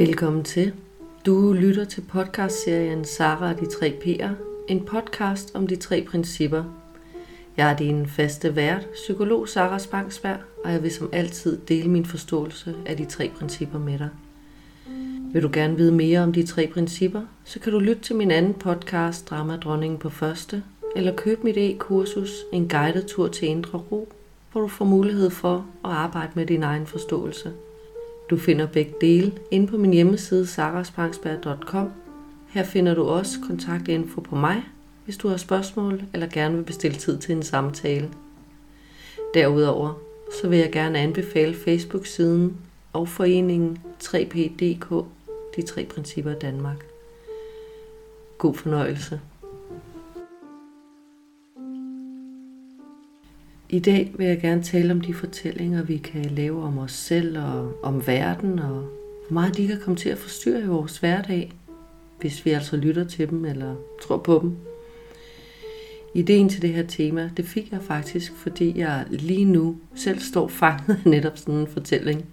Velkommen til. Du lytter til podcastserien Sara og de tre P'er, en podcast om de tre principper. Jeg er din faste vært, psykolog Sara Spangsberg, og jeg vil som altid dele min forståelse af de tre principper med dig. Vil du gerne vide mere om de tre principper, så kan du lytte til min anden podcast, Drama Dronningen på første, eller købe mit e-kursus, En guided tur til indre ro, hvor du får mulighed for at arbejde med din egen forståelse. Du finder begge dele inde på min hjemmeside saraspangsberg.com. Her finder du også kontaktinfo på mig, hvis du har spørgsmål eller gerne vil bestille tid til en samtale. Derudover så vil jeg gerne anbefale Facebook-siden og foreningen 3PDK, de tre principper Danmark. God fornøjelse. I dag vil jeg gerne tale om de fortællinger, vi kan lave om os selv og om verden, og hvor meget de kan komme til at forstyrre i vores hverdag, hvis vi altså lytter til dem eller tror på dem. Ideen til det her tema, det fik jeg faktisk, fordi jeg lige nu selv står fanget af netop sådan en fortælling.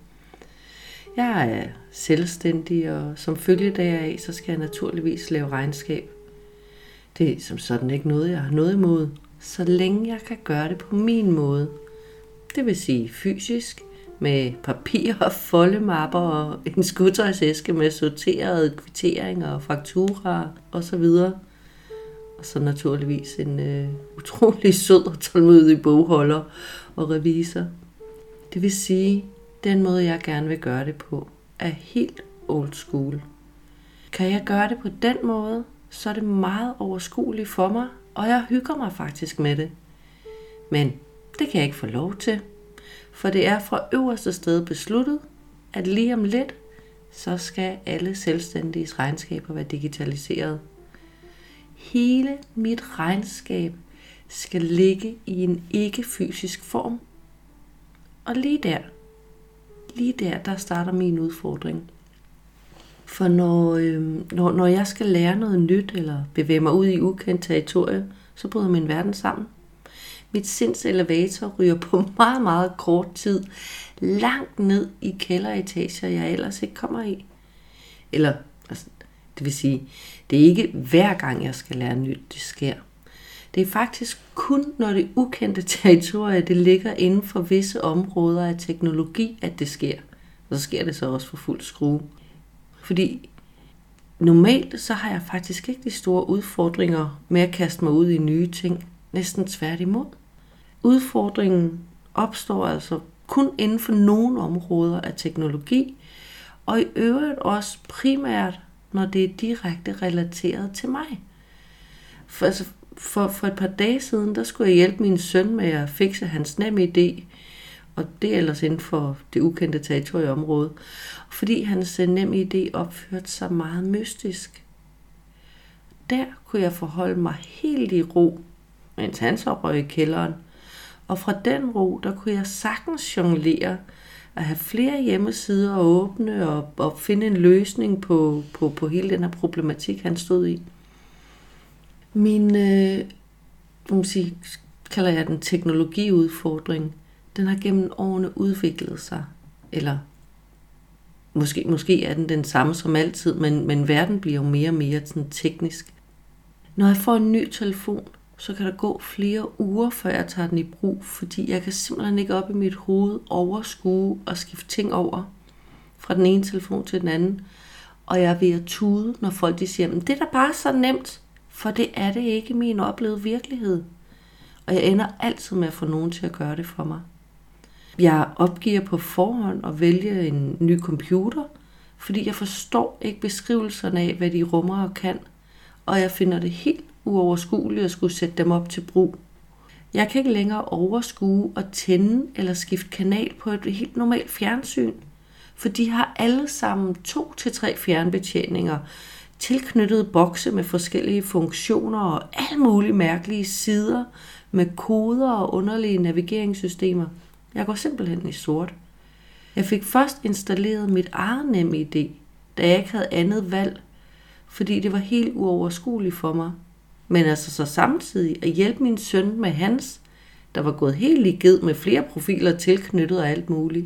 Jeg er selvstændig, og som følge deraf, så skal jeg naturligvis lave regnskab. Det er som sådan ikke noget, jeg har noget imod, så længe jeg kan gøre det på min måde. Det vil sige fysisk, med papir og foldemapper og en skudtøjsæske med sorterede kvitteringer og fakturer osv. Og så naturligvis en øh, utrolig sød og tålmodig bogholder og revisor. Det vil sige, den måde jeg gerne vil gøre det på, er helt old school. Kan jeg gøre det på den måde, så er det meget overskueligt for mig og jeg hygger mig faktisk med det. Men det kan jeg ikke få lov til, for det er fra øverste sted besluttet, at lige om lidt, så skal alle selvstændiges regnskaber være digitaliseret. Hele mit regnskab skal ligge i en ikke-fysisk form. Og lige der, lige der, der starter min udfordring. For når, øh, når, når jeg skal lære noget nyt, eller bevæge mig ud i ukendt territorie, så bryder min verden sammen. Mit sinds elevator ryger på meget, meget kort tid langt ned i kælderetager, jeg ellers ikke kommer i. Eller, altså, det vil sige, det er ikke hver gang, jeg skal lære nyt, det sker. Det er faktisk kun, når det ukendte territorie, det ligger inden for visse områder af teknologi, at det sker. Og så sker det så også for fuld skrue. Fordi normalt så har jeg faktisk ikke de store udfordringer med at kaste mig ud i nye ting. Næsten tværtimod. Udfordringen opstår altså kun inden for nogle områder af teknologi, og i øvrigt også primært, når det er direkte relateret til mig. For, altså, for, for et par dage siden, der skulle jeg hjælpe min søn med at fikse hans nemme idé og det er ellers inden for det ukendte territorieområde, fordi hans øh, nem idé opførte sig meget mystisk. Der kunne jeg forholde mig helt i ro, mens han så røg i kælderen, og fra den ro, der kunne jeg sagtens jonglere at have flere hjemmesider at åbne og, og finde en løsning på, på, på hele den her problematik, han stod i. Min, øh, man sige, kalder jeg den teknologiudfordring, den har gennem årene udviklet sig. Eller måske, måske er den den samme som altid, men, men verden bliver jo mere og mere sådan teknisk. Når jeg får en ny telefon, så kan der gå flere uger, før jeg tager den i brug, fordi jeg kan simpelthen ikke op i mit hoved overskue og skifte ting over fra den ene telefon til den anden. Og jeg er ved at tude, når folk de siger, det er da bare så nemt, for det er det ikke min oplevede virkelighed. Og jeg ender altid med at få nogen til at gøre det for mig. Jeg opgiver på forhånd at vælge en ny computer, fordi jeg forstår ikke beskrivelserne af, hvad de rummer og kan, og jeg finder det helt uoverskueligt at skulle sætte dem op til brug. Jeg kan ikke længere overskue og tænde eller skifte kanal på et helt normalt fjernsyn, for de har alle sammen to til tre fjernbetjeninger, tilknyttede bokse med forskellige funktioner og alle mulige mærkelige sider med koder og underlige navigeringssystemer – jeg går simpelthen i sort. Jeg fik først installeret mit eget nem idé, da jeg ikke havde andet valg, fordi det var helt uoverskueligt for mig. Men altså så samtidig at hjælpe min søn med hans, der var gået helt i ged med flere profiler tilknyttet og alt muligt.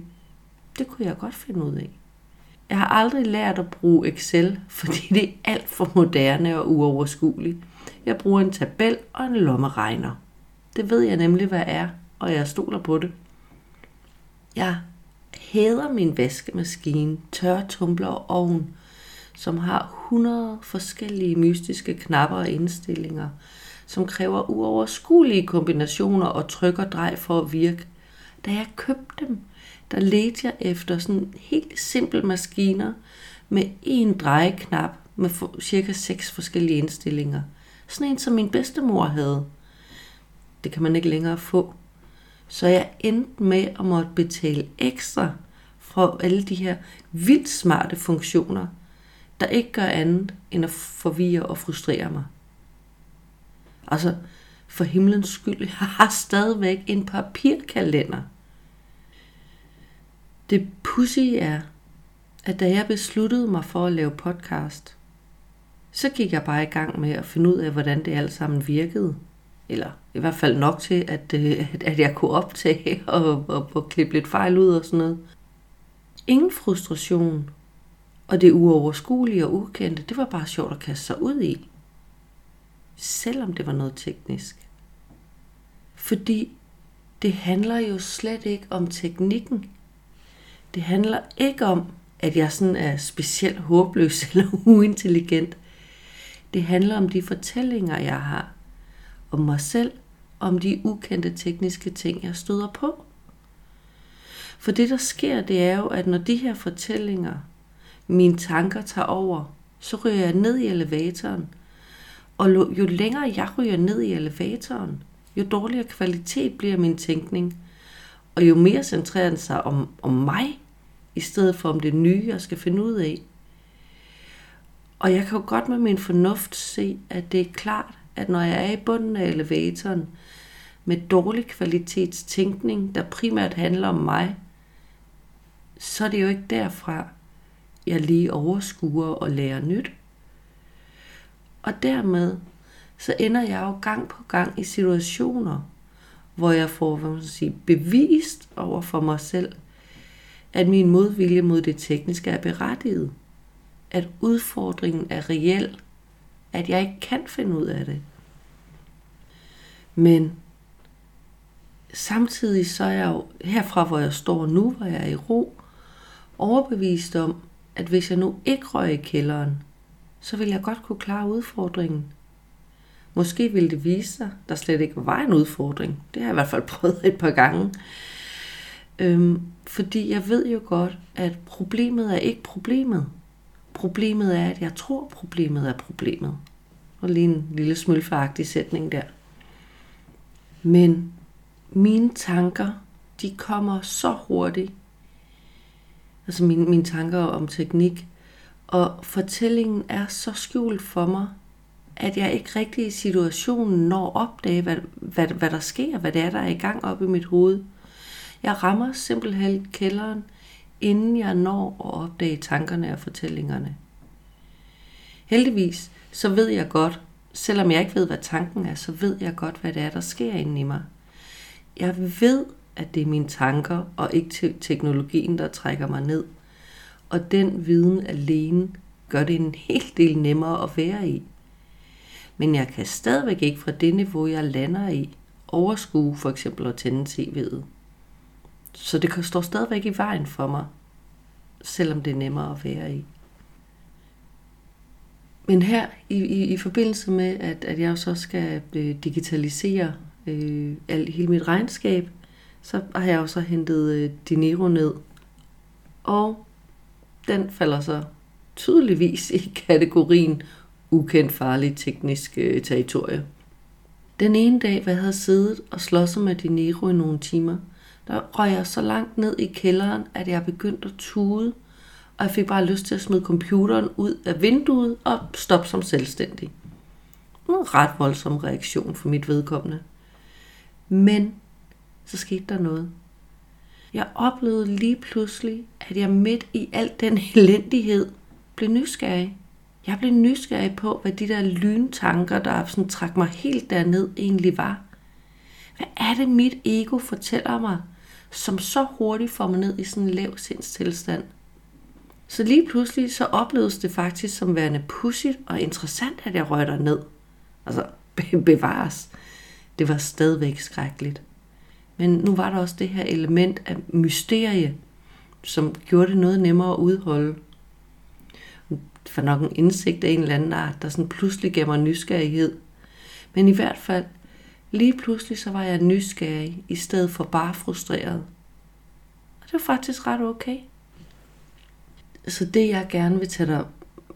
Det kunne jeg godt finde ud af. Jeg har aldrig lært at bruge Excel, fordi det er alt for moderne og uoverskueligt. Jeg bruger en tabel og en lommeregner. Det ved jeg nemlig, hvad er, og jeg stoler på det. Jeg hader min vaskemaskine, tørretumbler og ovn, som har 100 forskellige mystiske knapper og indstillinger, som kræver uoverskuelige kombinationer og tryk og drej for at virke. Da jeg købte dem, der ledte jeg efter sådan helt simple maskiner med en drejeknap med cirka seks forskellige indstillinger. Sådan en, som min bedstemor havde. Det kan man ikke længere få. Så jeg endte med at måtte betale ekstra for alle de her vildt smarte funktioner, der ikke gør andet end at forvirre og frustrere mig. Altså, for himlens skyld, jeg har stadigvæk en papirkalender. Det pussy er, at da jeg besluttede mig for at lave podcast, så gik jeg bare i gang med at finde ud af, hvordan det alt sammen virkede. Eller i hvert fald nok til, at, øh, at jeg kunne optage og, og, og klippe lidt fejl ud og sådan noget. Ingen frustration, og det uoverskuelige og ukendte, det var bare sjovt at kaste sig ud i. Selvom det var noget teknisk. Fordi det handler jo slet ikke om teknikken. Det handler ikke om, at jeg sådan er specielt håbløs eller uintelligent. Det handler om de fortællinger, jeg har. Om mig selv, om de ukendte tekniske ting, jeg støder på. For det, der sker, det er jo, at når de her fortællinger, mine tanker tager over, så ryger jeg ned i elevatoren. Og jo længere jeg ryger ned i elevatoren, jo dårligere kvalitet bliver min tænkning. Og jo mere centrerer den sig om, om mig, i stedet for om det nye, jeg skal finde ud af. Og jeg kan jo godt med min fornuft se, at det er klart, at når jeg er i bunden af elevatoren med dårlig kvalitetstænkning, der primært handler om mig, så er det jo ikke derfra, jeg lige overskuer og lærer nyt. Og dermed så ender jeg jo gang på gang i situationer, hvor jeg får hvad man sige, bevist over for mig selv, at min modvilje mod det tekniske er berettiget. At udfordringen er reel. At jeg ikke kan finde ud af det. Men samtidig så er jeg jo herfra, hvor jeg står nu, hvor jeg er i ro, overbevist om, at hvis jeg nu ikke røg i kælderen, så vil jeg godt kunne klare udfordringen. Måske ville det vise sig, der slet ikke var en udfordring. Det har jeg i hvert fald prøvet et par gange. Øhm, fordi jeg ved jo godt, at problemet er ikke problemet. Problemet er, at jeg tror, problemet er problemet. Og lige en lille smølfagtig sætning der. Men mine tanker, de kommer så hurtigt. Altså mine, mine tanker om teknik. Og fortællingen er så skjult for mig, at jeg ikke rigtig i situationen når at opdage, hvad, hvad, hvad der sker, hvad det er, der er i gang op i mit hoved. Jeg rammer simpelthen kælderen, inden jeg når at opdage tankerne og fortællingerne. Heldigvis, så ved jeg godt, selvom jeg ikke ved, hvad tanken er, så ved jeg godt, hvad det er, der sker inde i mig. Jeg ved, at det er mine tanker og ikke teknologien, der trækker mig ned. Og den viden alene gør det en hel del nemmere at være i. Men jeg kan stadigvæk ikke fra det niveau, jeg lander i, overskue for eksempel at tænde tv'et. Så det kan stå stadigvæk i vejen for mig, selvom det er nemmere at være i. Men her i, i, i forbindelse med, at, at jeg så skal øh, digitalisere øh, alt, hele mit regnskab, så har jeg også hentet øh, Dinero ned. Og den falder så tydeligvis i kategorien ukendt farlig teknisk øh, territorie. Den ene dag, hvor jeg havde siddet og slåsset med Dinero i nogle timer, der røg jeg så langt ned i kælderen, at jeg begyndte at tude, og jeg fik bare lyst til at smide computeren ud af vinduet og stoppe som selvstændig. En ret voldsom reaktion for mit vedkommende. Men så skete der noget. Jeg oplevede lige pludselig, at jeg midt i al den elendighed blev nysgerrig. Jeg blev nysgerrig på, hvad de der lyntanker, der sådan trak mig helt derned, egentlig var. Hvad er det, mit ego fortæller mig, som så hurtigt får mig ned i sådan en lav sindstilstand? Så lige pludselig så opleves det faktisk som værende pudsigt og interessant, at jeg røg ned. Altså, bevares. Det var stadigvæk skrækkeligt. Men nu var der også det her element af mysterie, som gjorde det noget nemmere at udholde. For nok en indsigt af en eller anden art, der sådan pludselig gav mig nysgerrighed. Men i hvert fald, lige pludselig så var jeg nysgerrig, i stedet for bare frustreret. Og det var faktisk ret okay. Så det jeg gerne vil tage dig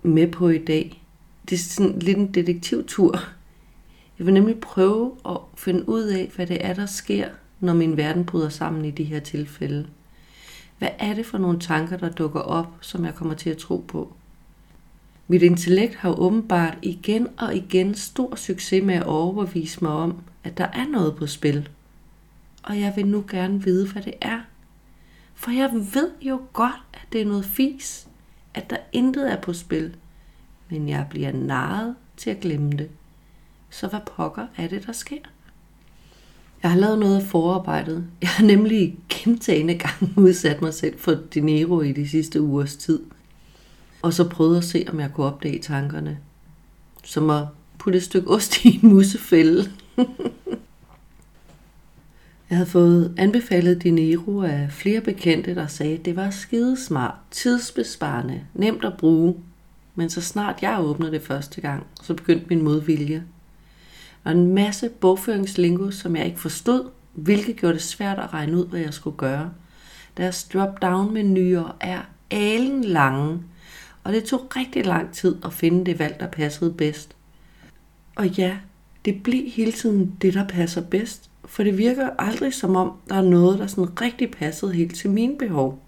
med på i dag, det er sådan lidt en detektivtur. Jeg vil nemlig prøve at finde ud af, hvad det er, der sker, når min verden bryder sammen i de her tilfælde. Hvad er det for nogle tanker, der dukker op, som jeg kommer til at tro på? Mit intellekt har åbenbart igen og igen stor succes med at overbevise mig om, at der er noget på spil. Og jeg vil nu gerne vide, hvad det er. For jeg ved jo godt, at det er noget fis, at der intet er på spil. Men jeg bliver narret til at glemme det. Så hvad pokker er det, der sker? Jeg har lavet noget af forarbejdet. Jeg har nemlig gentagende gange udsat mig selv for dinero i de sidste ugers tid. Og så prøvede at se, om jeg kunne opdage tankerne. Som at putte et stykke ost i en musefælde. jeg havde fået anbefalet dinero af flere bekendte, der sagde, at det var skidesmart, tidsbesparende, nemt at bruge. Men så snart jeg åbnede det første gang, så begyndte min modvilje og en masse bogføringslingo, som jeg ikke forstod, hvilket gjorde det svært at regne ud, hvad jeg skulle gøre. Deres drop-down-menuer er alen lange, og det tog rigtig lang tid at finde det valg, der passede bedst. Og ja, det bliver hele tiden det, der passer bedst, for det virker aldrig som om, der er noget, der sådan rigtig passede helt til mine behov.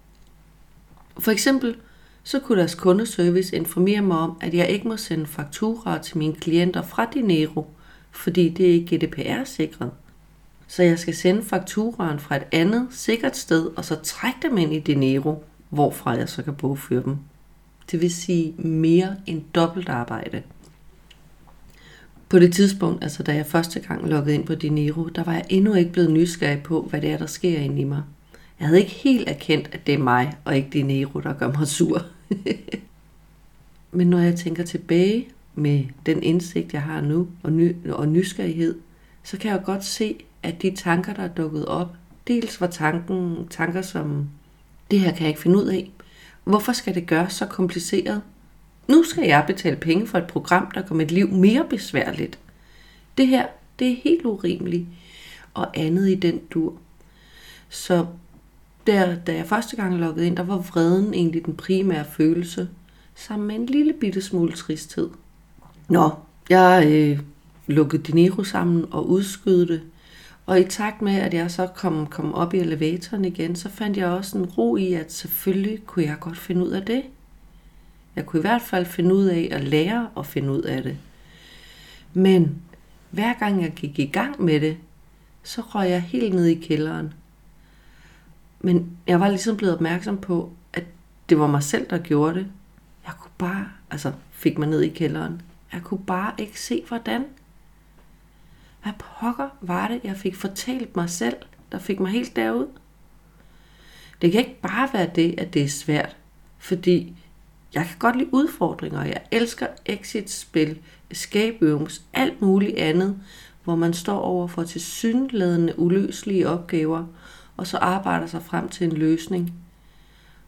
For eksempel, så kunne deres kundeservice informere mig om, at jeg ikke må sende fakturer til mine klienter fra Dinero – fordi det er ikke GDPR-sikret. Så jeg skal sende fakturaen fra et andet sikkert sted, og så trække dem ind i Dinero, hvorfra jeg så kan bogføre dem. Det vil sige mere end dobbelt arbejde. På det tidspunkt, altså da jeg første gang loggede ind på Dinero, der var jeg endnu ikke blevet nysgerrig på, hvad det er, der sker inde i mig. Jeg havde ikke helt erkendt, at det er mig og ikke Dinero, der gør mig sur. Men når jeg tænker tilbage med den indsigt, jeg har nu, og, ny, og nysgerrighed, så kan jeg godt se, at de tanker, der er dukket op, dels var tanken, tanker som, det her kan jeg ikke finde ud af. Hvorfor skal det gøres så kompliceret? Nu skal jeg betale penge for et program, der gør mit liv mere besværligt. Det her, det er helt urimeligt. Og andet i den dur. Så der, da jeg første gang loggede ind, der var vreden egentlig den primære følelse, sammen med en lille bitte smule tristhed. Nå, jeg øh, lukkede Dinero sammen og udskød det. Og i takt med, at jeg så kom, kom op i elevatoren igen, så fandt jeg også en ro i, at selvfølgelig kunne jeg godt finde ud af det. Jeg kunne i hvert fald finde ud af at lære at finde ud af det. Men hver gang jeg gik i gang med det, så røg jeg helt ned i kælderen. Men jeg var ligesom blevet opmærksom på, at det var mig selv, der gjorde det. Jeg kunne bare, altså fik mig ned i kælderen. Jeg kunne bare ikke se, hvordan. Hvad pokker var det, jeg fik fortalt mig selv, der fik mig helt derud? Det kan ikke bare være det, at det er svært, fordi jeg kan godt lide udfordringer. Jeg elsker exit-spil, escape rooms, alt muligt andet, hvor man står over for tilsyneladende uløselige opgaver, og så arbejder sig frem til en løsning.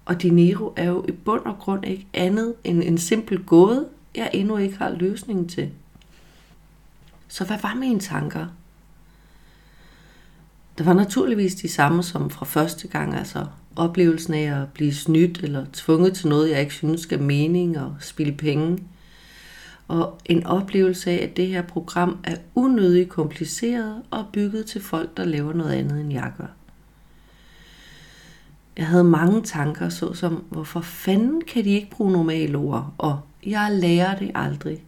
Og Dinero er jo i bund og grund ikke andet end en simpel gåde, jeg endnu ikke har løsningen til. Så hvad var mine tanker? Det var naturligvis de samme som fra første gang, altså oplevelsen af at blive snydt eller tvunget til noget, jeg ikke synes skal mening og spille penge. Og en oplevelse af, at det her program er unødigt kompliceret og bygget til folk, der laver noget andet end jeg gør. Jeg havde mange tanker, såsom, hvorfor fanden kan de ikke bruge normale ord, og jeg lærer det aldrig.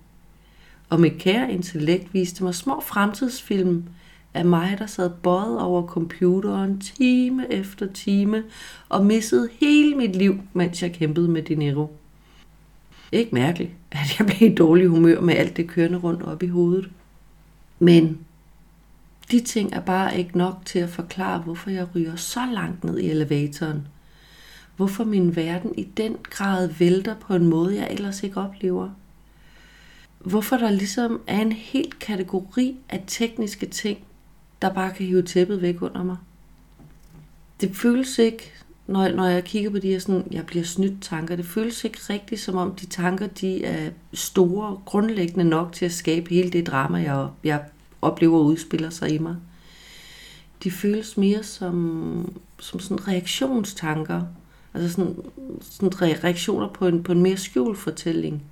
Og mit kære intellekt viste mig små fremtidsfilm af mig, der sad bøjet over computeren time efter time og missede hele mit liv, mens jeg kæmpede med Dinero. Ikke mærkeligt, at jeg blev i dårlig humør med alt det kørende rundt op i hovedet. Men de ting er bare ikke nok til at forklare, hvorfor jeg ryger så langt ned i elevatoren. Hvorfor min verden i den grad vælter på en måde, jeg ellers ikke oplever. Hvorfor der ligesom er en helt kategori af tekniske ting, der bare kan hive tæppet væk under mig. Det føles ikke, når, når jeg kigger på de her sådan, jeg bliver snydt tanker, det føles ikke rigtigt, som om de tanker, de er store, grundlæggende nok til at skabe hele det drama, jeg, jeg oplever udspiller sig i mig. De føles mere som, som sådan reaktionstanker, altså sådan, sådan reaktioner på en, på en mere skjult fortælling,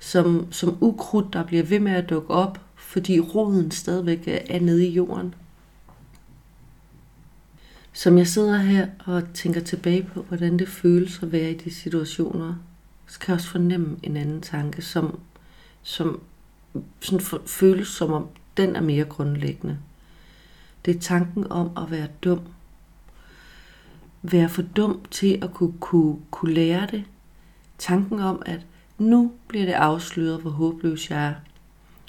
som, som ukrudt, der bliver ved med at dukke op, fordi roden stadigvæk er nede i jorden. Som jeg sidder her og tænker tilbage på, hvordan det føles at være i de situationer, så kan jeg også fornemme en anden tanke, som, som sådan føles som om den er mere grundlæggende. Det er tanken om at være dum. Være for dum til at kunne, kunne, kunne lære det. Tanken om, at nu bliver det afsløret, hvor håbløs jeg er.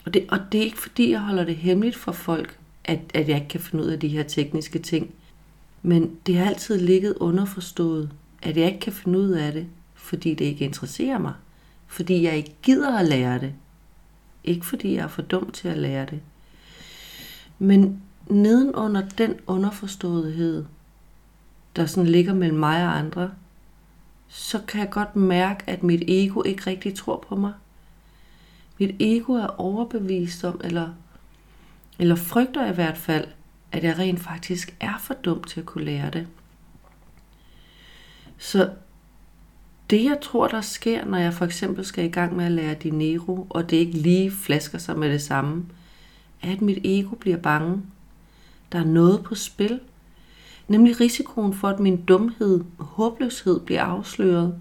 Og det, og det er ikke fordi, jeg holder det hemmeligt for folk, at, at jeg ikke kan finde ud af de her tekniske ting. Men det har altid ligget underforstået, at jeg ikke kan finde ud af det, fordi det ikke interesserer mig. Fordi jeg ikke gider at lære det. Ikke fordi jeg er for dum til at lære det. Men nedenunder den underforståethed, der sådan ligger mellem mig og andre, så kan jeg godt mærke, at mit ego ikke rigtig tror på mig. Mit ego er overbevist om, eller, eller frygter i hvert fald, at jeg rent faktisk er for dum til at kunne lære det. Så det jeg tror, der sker, når jeg for eksempel skal i gang med at lære dinero, og det ikke lige flasker sig med det samme, er, at mit ego bliver bange. Der er noget på spil. Nemlig risikoen for, at min dumhed og håbløshed bliver afsløret.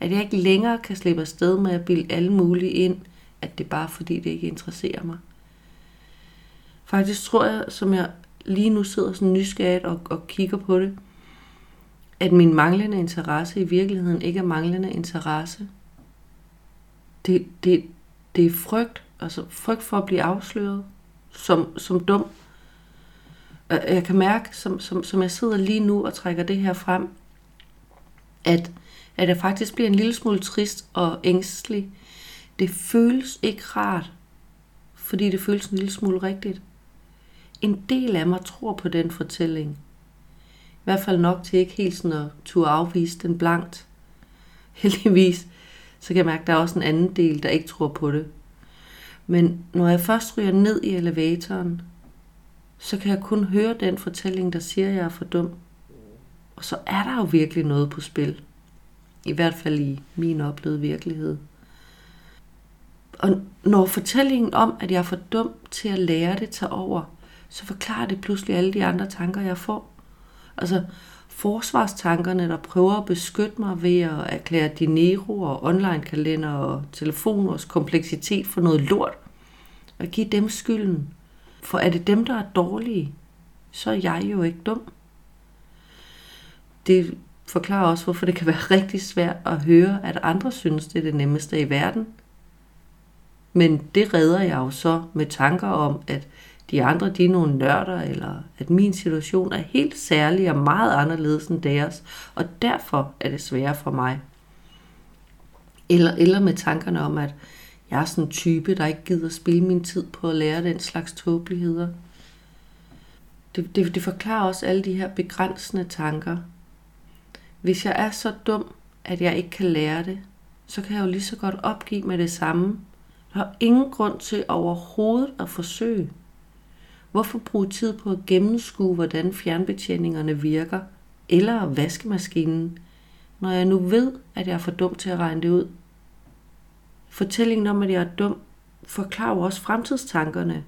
At jeg ikke længere kan slippe afsted med at bilde alle mulige ind, at det er bare fordi, det ikke interesserer mig. Faktisk tror jeg, som jeg lige nu sidder sådan nysgerrigt og, og kigger på det, at min manglende interesse i virkeligheden ikke er manglende interesse. Det, det, det er frygt, altså frygt for at blive afsløret som, som dum. Jeg kan mærke, som, som, som jeg sidder lige nu og trækker det her frem, at, at jeg faktisk bliver en lille smule trist og ængstelig. Det føles ikke rart, fordi det føles en lille smule rigtigt en del af mig tror på den fortælling. I hvert fald nok til ikke helt sådan at turde afvise den blankt. Heldigvis, så kan jeg mærke, at der er også en anden del, der ikke tror på det. Men når jeg først ryger ned i elevatoren, så kan jeg kun høre den fortælling, der siger, at jeg er for dum. Og så er der jo virkelig noget på spil. I hvert fald i min oplevede virkelighed. Og når fortællingen om, at jeg er for dum til at lære det, tager over, så forklarer det pludselig alle de andre tanker, jeg får. Altså forsvarstankerne, der prøver at beskytte mig ved at erklære dinero og online-kalender og telefoners kompleksitet for noget lort, og give dem skylden. For er det dem, der er dårlige, så er jeg jo ikke dum. Det forklarer også, hvorfor det kan være rigtig svært at høre, at andre synes, det er det nemmeste i verden. Men det redder jeg jo så med tanker om, at de andre de er nogle nørder, eller at min situation er helt særlig og meget anderledes end deres, og derfor er det sværere for mig. Eller, eller med tankerne om, at jeg er sådan en type, der ikke gider spille min tid på at lære den slags tåbeligheder. Det, det, det forklarer også alle de her begrænsende tanker. Hvis jeg er så dum, at jeg ikke kan lære det, så kan jeg jo lige så godt opgive med det samme. Der er ingen grund til overhovedet at forsøge. Hvorfor bruge tid på at gennemskue, hvordan fjernbetjeningerne virker, eller vaskemaskinen, når jeg nu ved, at jeg er for dum til at regne det ud? Fortællingen om, at jeg er dum, forklarer også fremtidstankerne.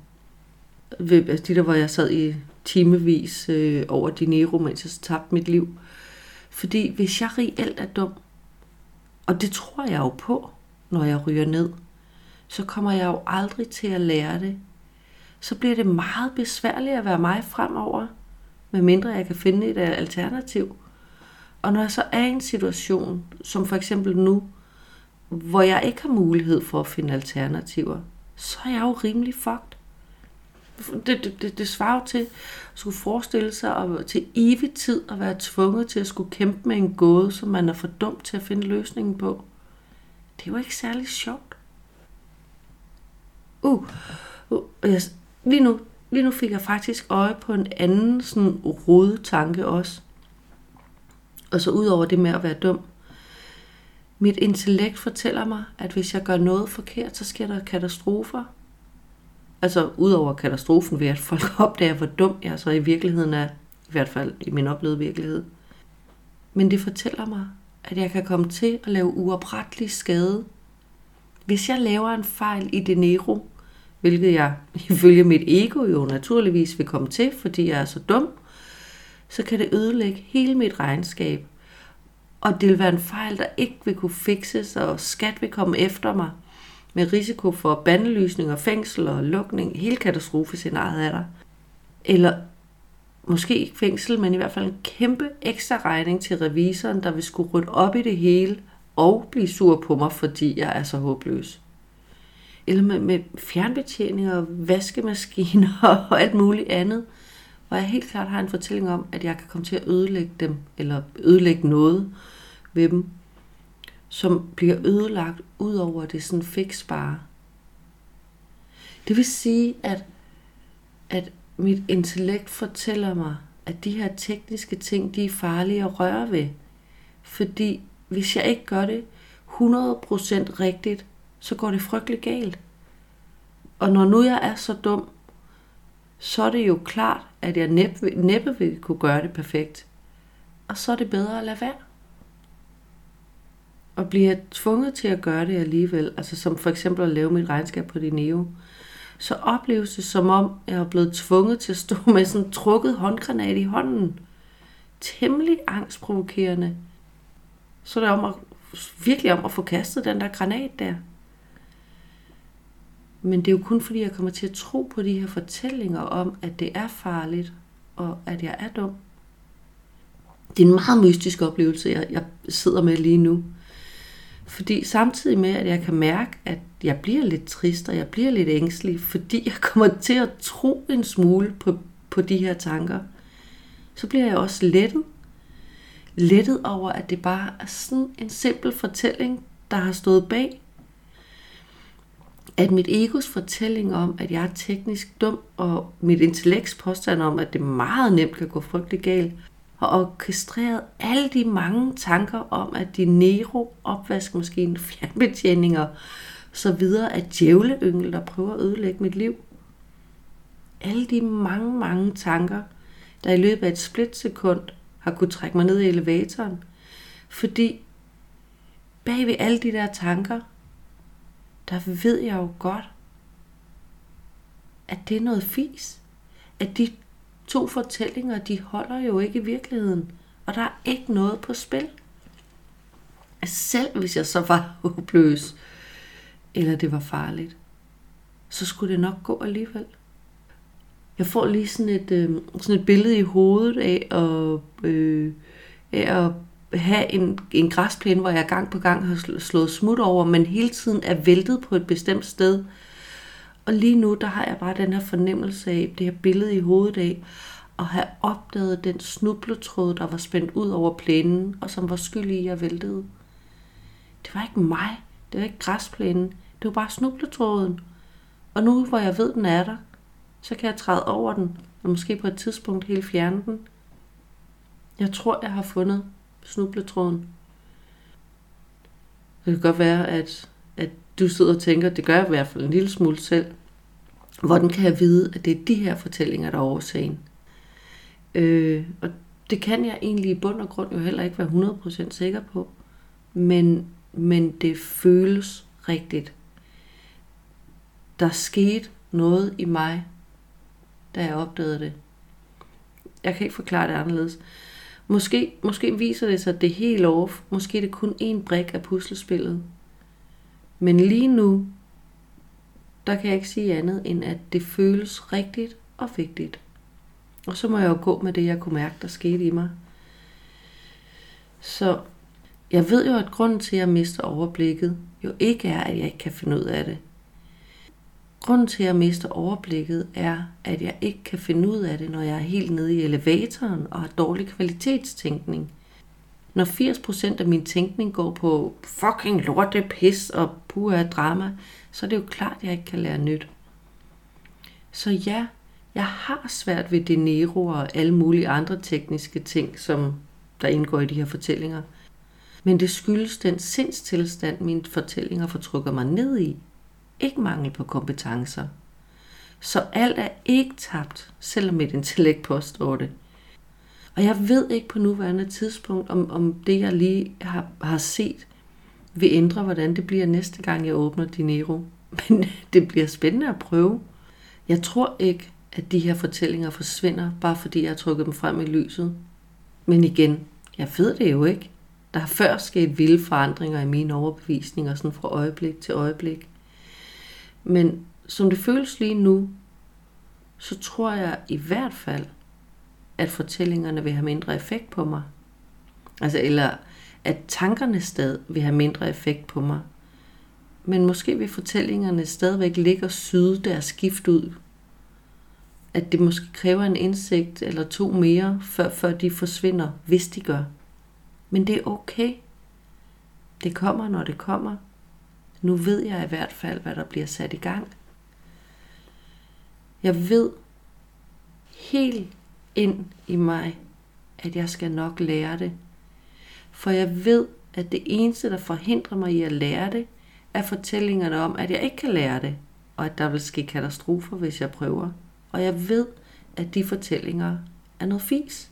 Altså de der, hvor jeg sad i timevis øh, over Dinero, mens jeg tabte mit liv. Fordi hvis jeg reelt er dum, og det tror jeg jo på, når jeg ryger ned, så kommer jeg jo aldrig til at lære det så bliver det meget besværligt at være mig fremover, medmindre jeg kan finde et alternativ. Og når jeg så er i en situation, som for eksempel nu, hvor jeg ikke har mulighed for at finde alternativer, så er jeg jo rimelig fucked. Det, det, det, det svarer til at skulle forestille sig at, til evig tid at være tvunget til at skulle kæmpe med en gåde, som man er for dum til at finde løsningen på. Det er jo ikke særlig sjovt. Uh, uh jeg, lige, nu, lige nu fik jeg faktisk øje på en anden sådan rode tanke også. Og så ud over det med at være dum. Mit intellekt fortæller mig, at hvis jeg gør noget forkert, så sker der katastrofer. Altså udover katastrofen ved, at folk opdager, hvor dum jeg så i virkeligheden er. I hvert fald i min oplevede virkelighed. Men det fortæller mig, at jeg kan komme til at lave uoprettelig skade. Hvis jeg laver en fejl i det nero, hvilket jeg ifølge mit ego jo naturligvis vil komme til, fordi jeg er så dum, så kan det ødelægge hele mit regnskab. Og det vil være en fejl, der ikke vil kunne fikses, og skat vil komme efter mig med risiko for bandelysning og fængsel og lukning. Hele katastrofescenariet er der. Eller måske ikke fængsel, men i hvert fald en kæmpe ekstra regning til revisoren, der vil skulle rydde op i det hele og blive sur på mig, fordi jeg er så håbløs. Eller med, med fjernbetjening og vaskemaskiner og alt muligt andet, hvor jeg helt klart har en fortælling om, at jeg kan komme til at ødelægge dem, eller ødelægge noget ved dem, som bliver ødelagt ud over det sådan fiksbare. Det vil sige, at, at mit intellekt fortæller mig, at de her tekniske ting, de er farlige at røre ved. Fordi hvis jeg ikke gør det 100% rigtigt, så går det frygtelig galt. Og når nu jeg er så dum, så er det jo klart, at jeg næppe, næppe vil kunne gøre det perfekt. Og så er det bedre at lade være. Og bliver tvunget til at gøre det alligevel, altså som for eksempel at lave mit regnskab på Dineo, så opleves det som om, jeg er blevet tvunget til at stå med sådan en trukket håndgranat i hånden. Temmelig angstprovokerende. Så er det om at, virkelig om at få kastet den der granat der. Men det er jo kun fordi, jeg kommer til at tro på de her fortællinger om, at det er farligt, og at jeg er dum. Det er en meget mystisk oplevelse, jeg, jeg sidder med lige nu. Fordi samtidig med, at jeg kan mærke, at jeg bliver lidt trist, og jeg bliver lidt ængstelig, fordi jeg kommer til at tro en smule på, på de her tanker, så bliver jeg også lettet. Lettet over, at det bare er sådan en simpel fortælling, der har stået bag. At mit egos fortælling om, at jeg er teknisk dum, og mit intellekts påstand om, at det meget nemt kan gå frygtelig galt, har orkestreret alle de mange tanker om, at din Nero, opvaskemaskine, fjernbetjeninger så videre er djævleyngel, der prøver at ødelægge mit liv. Alle de mange, mange tanker, der i løbet af et splitsekund har kunne trække mig ned i elevatoren. Fordi bag ved alle de der tanker, der ved jeg jo godt, at det er noget fis. At de to fortællinger, de holder jo ikke i virkeligheden. Og der er ikke noget på spil. Selv hvis jeg så var håbløs, eller det var farligt, så skulle det nok gå alligevel. Jeg får lige sådan et, øh, sådan et billede i hovedet af at, øh, af at have en, en græsplæne, hvor jeg gang på gang har slået smut over, men hele tiden er væltet på et bestemt sted. Og lige nu, der har jeg bare den her fornemmelse af, det her billede i hovedet af, at have opdaget den snubletråd, der var spændt ud over plænen, og som var skyld i, at jeg væltede. Det var ikke mig. Det var ikke græsplænen. Det var bare snubletråden. Og nu, hvor jeg ved, den er der, så kan jeg træde over den, og måske på et tidspunkt helt fjerne den. Jeg tror, jeg har fundet snubletråden. Det kan godt være, at, at du sidder og tænker, det gør jeg i hvert fald en lille smule selv. Hvordan kan jeg vide, at det er de her fortællinger, der er årsagen? Øh, og det kan jeg egentlig i bund og grund jo heller ikke være 100% sikker på. Men, men det føles rigtigt. Der skete noget i mig, da jeg opdagede det. Jeg kan ikke forklare det anderledes. Måske, måske viser det sig, at det er helt off. Måske er det kun én brik af puslespillet. Men lige nu, der kan jeg ikke sige andet, end at det føles rigtigt og vigtigt. Og så må jeg jo gå med det, jeg kunne mærke, der skete i mig. Så jeg ved jo, at grunden til, at jeg mister overblikket, jo ikke er, at jeg ikke kan finde ud af det. Grunden til, at jeg mister overblikket, er, at jeg ikke kan finde ud af det, når jeg er helt nede i elevatoren og har dårlig kvalitetstænkning. Når 80% af min tænkning går på fucking lorte, pis og pure drama, så er det jo klart, at jeg ikke kan lære nyt. Så ja, jeg har svært ved De Nero og alle mulige andre tekniske ting, som der indgår i de her fortællinger. Men det skyldes den sindstilstand, mine fortællinger fortrykker mig ned i. Ikke mangel på kompetencer. Så alt er ikke tabt, selvom mit intellekt påstår det. Og jeg ved ikke på nuværende tidspunkt, om, om det, jeg lige har, har set, vil ændre, hvordan det bliver næste gang, jeg åbner Dinero. Men det bliver spændende at prøve. Jeg tror ikke, at de her fortællinger forsvinder, bare fordi jeg har trukket dem frem i lyset. Men igen, jeg ved det jo ikke. Der har før sket vilde forandringer i mine overbevisninger, sådan fra øjeblik til øjeblik. Men som det føles lige nu, så tror jeg i hvert fald, at fortællingerne vil have mindre effekt på mig. Altså, eller at tankerne stadig vil have mindre effekt på mig. Men måske vil fortællingerne stadigvæk ligge og syde deres skift ud. At det måske kræver en indsigt eller to mere, før, før de forsvinder, hvis de gør. Men det er okay. Det kommer, når det kommer. Nu ved jeg i hvert fald, hvad der bliver sat i gang. Jeg ved helt ind i mig, at jeg skal nok lære det. For jeg ved, at det eneste, der forhindrer mig i at lære det, er fortællingerne om, at jeg ikke kan lære det, og at der vil ske katastrofer, hvis jeg prøver. Og jeg ved, at de fortællinger er noget fis.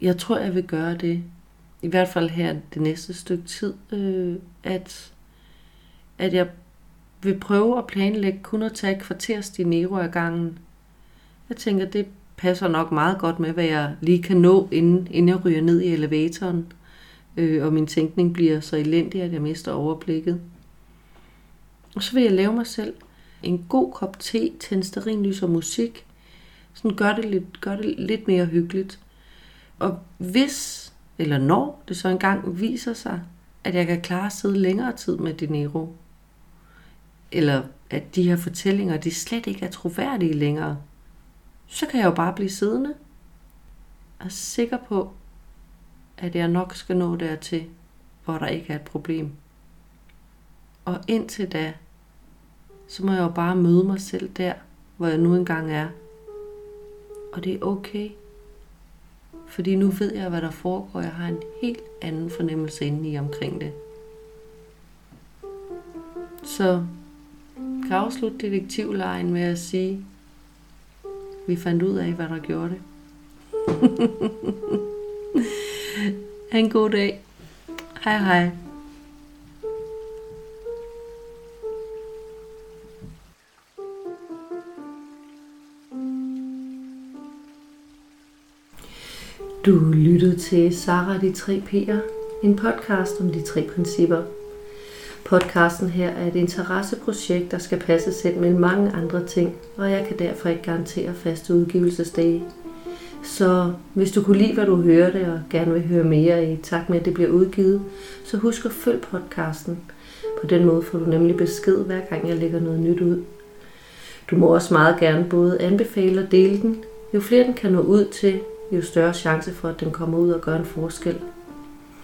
Jeg tror, jeg vil gøre det, i hvert fald her det næste stykke tid, øh, at, at jeg vil prøve at planlægge kun at tage et kvarters dinero ad gangen. Jeg tænker, det passer nok meget godt med, hvad jeg lige kan nå, inden, inden jeg ryger ned i elevatoren, øh, og min tænkning bliver så elendig, at jeg mister overblikket. Og så vil jeg lave mig selv en god kop te, tænde sterinlys og musik. Sådan gør det, lidt, gør det lidt mere hyggeligt. Og hvis, eller når det så engang viser sig, at jeg kan klare at sidde længere tid med Dinero, eller at de her fortællinger, de slet ikke er troværdige længere, så kan jeg jo bare blive siddende og sikker på, at jeg nok skal nå dertil, hvor der ikke er et problem. Og indtil da, så må jeg jo bare møde mig selv der, hvor jeg nu engang er. Og det er okay. Fordi nu ved jeg, hvad der foregår. Jeg har en helt anden fornemmelse inde i omkring det. Så kan afslutte detektivlejen med at sige, vi fandt ud af, hvad der gjorde det. ha' en god dag. Hej hej. Du lyttede til Sara de tre P'er, en podcast om de tre principper. Podcasten her er et interesseprojekt, der skal passe ind med mange andre ting, og jeg kan derfor ikke garantere faste udgivelsesdage. Så hvis du kunne lide, hvad du hørte, og gerne vil høre mere i takt med, at det bliver udgivet, så husk at følg podcasten. På den måde får du nemlig besked, hver gang jeg lægger noget nyt ud. Du må også meget gerne både anbefale og dele den. Jo flere den kan nå ud til, jo større chance for, at den kommer ud og gør en forskel.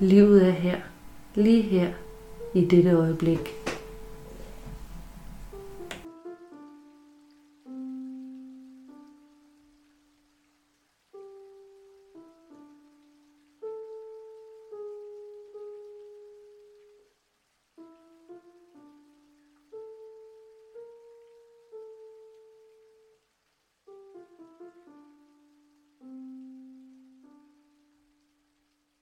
livet er her, lige her, i dette øjeblik.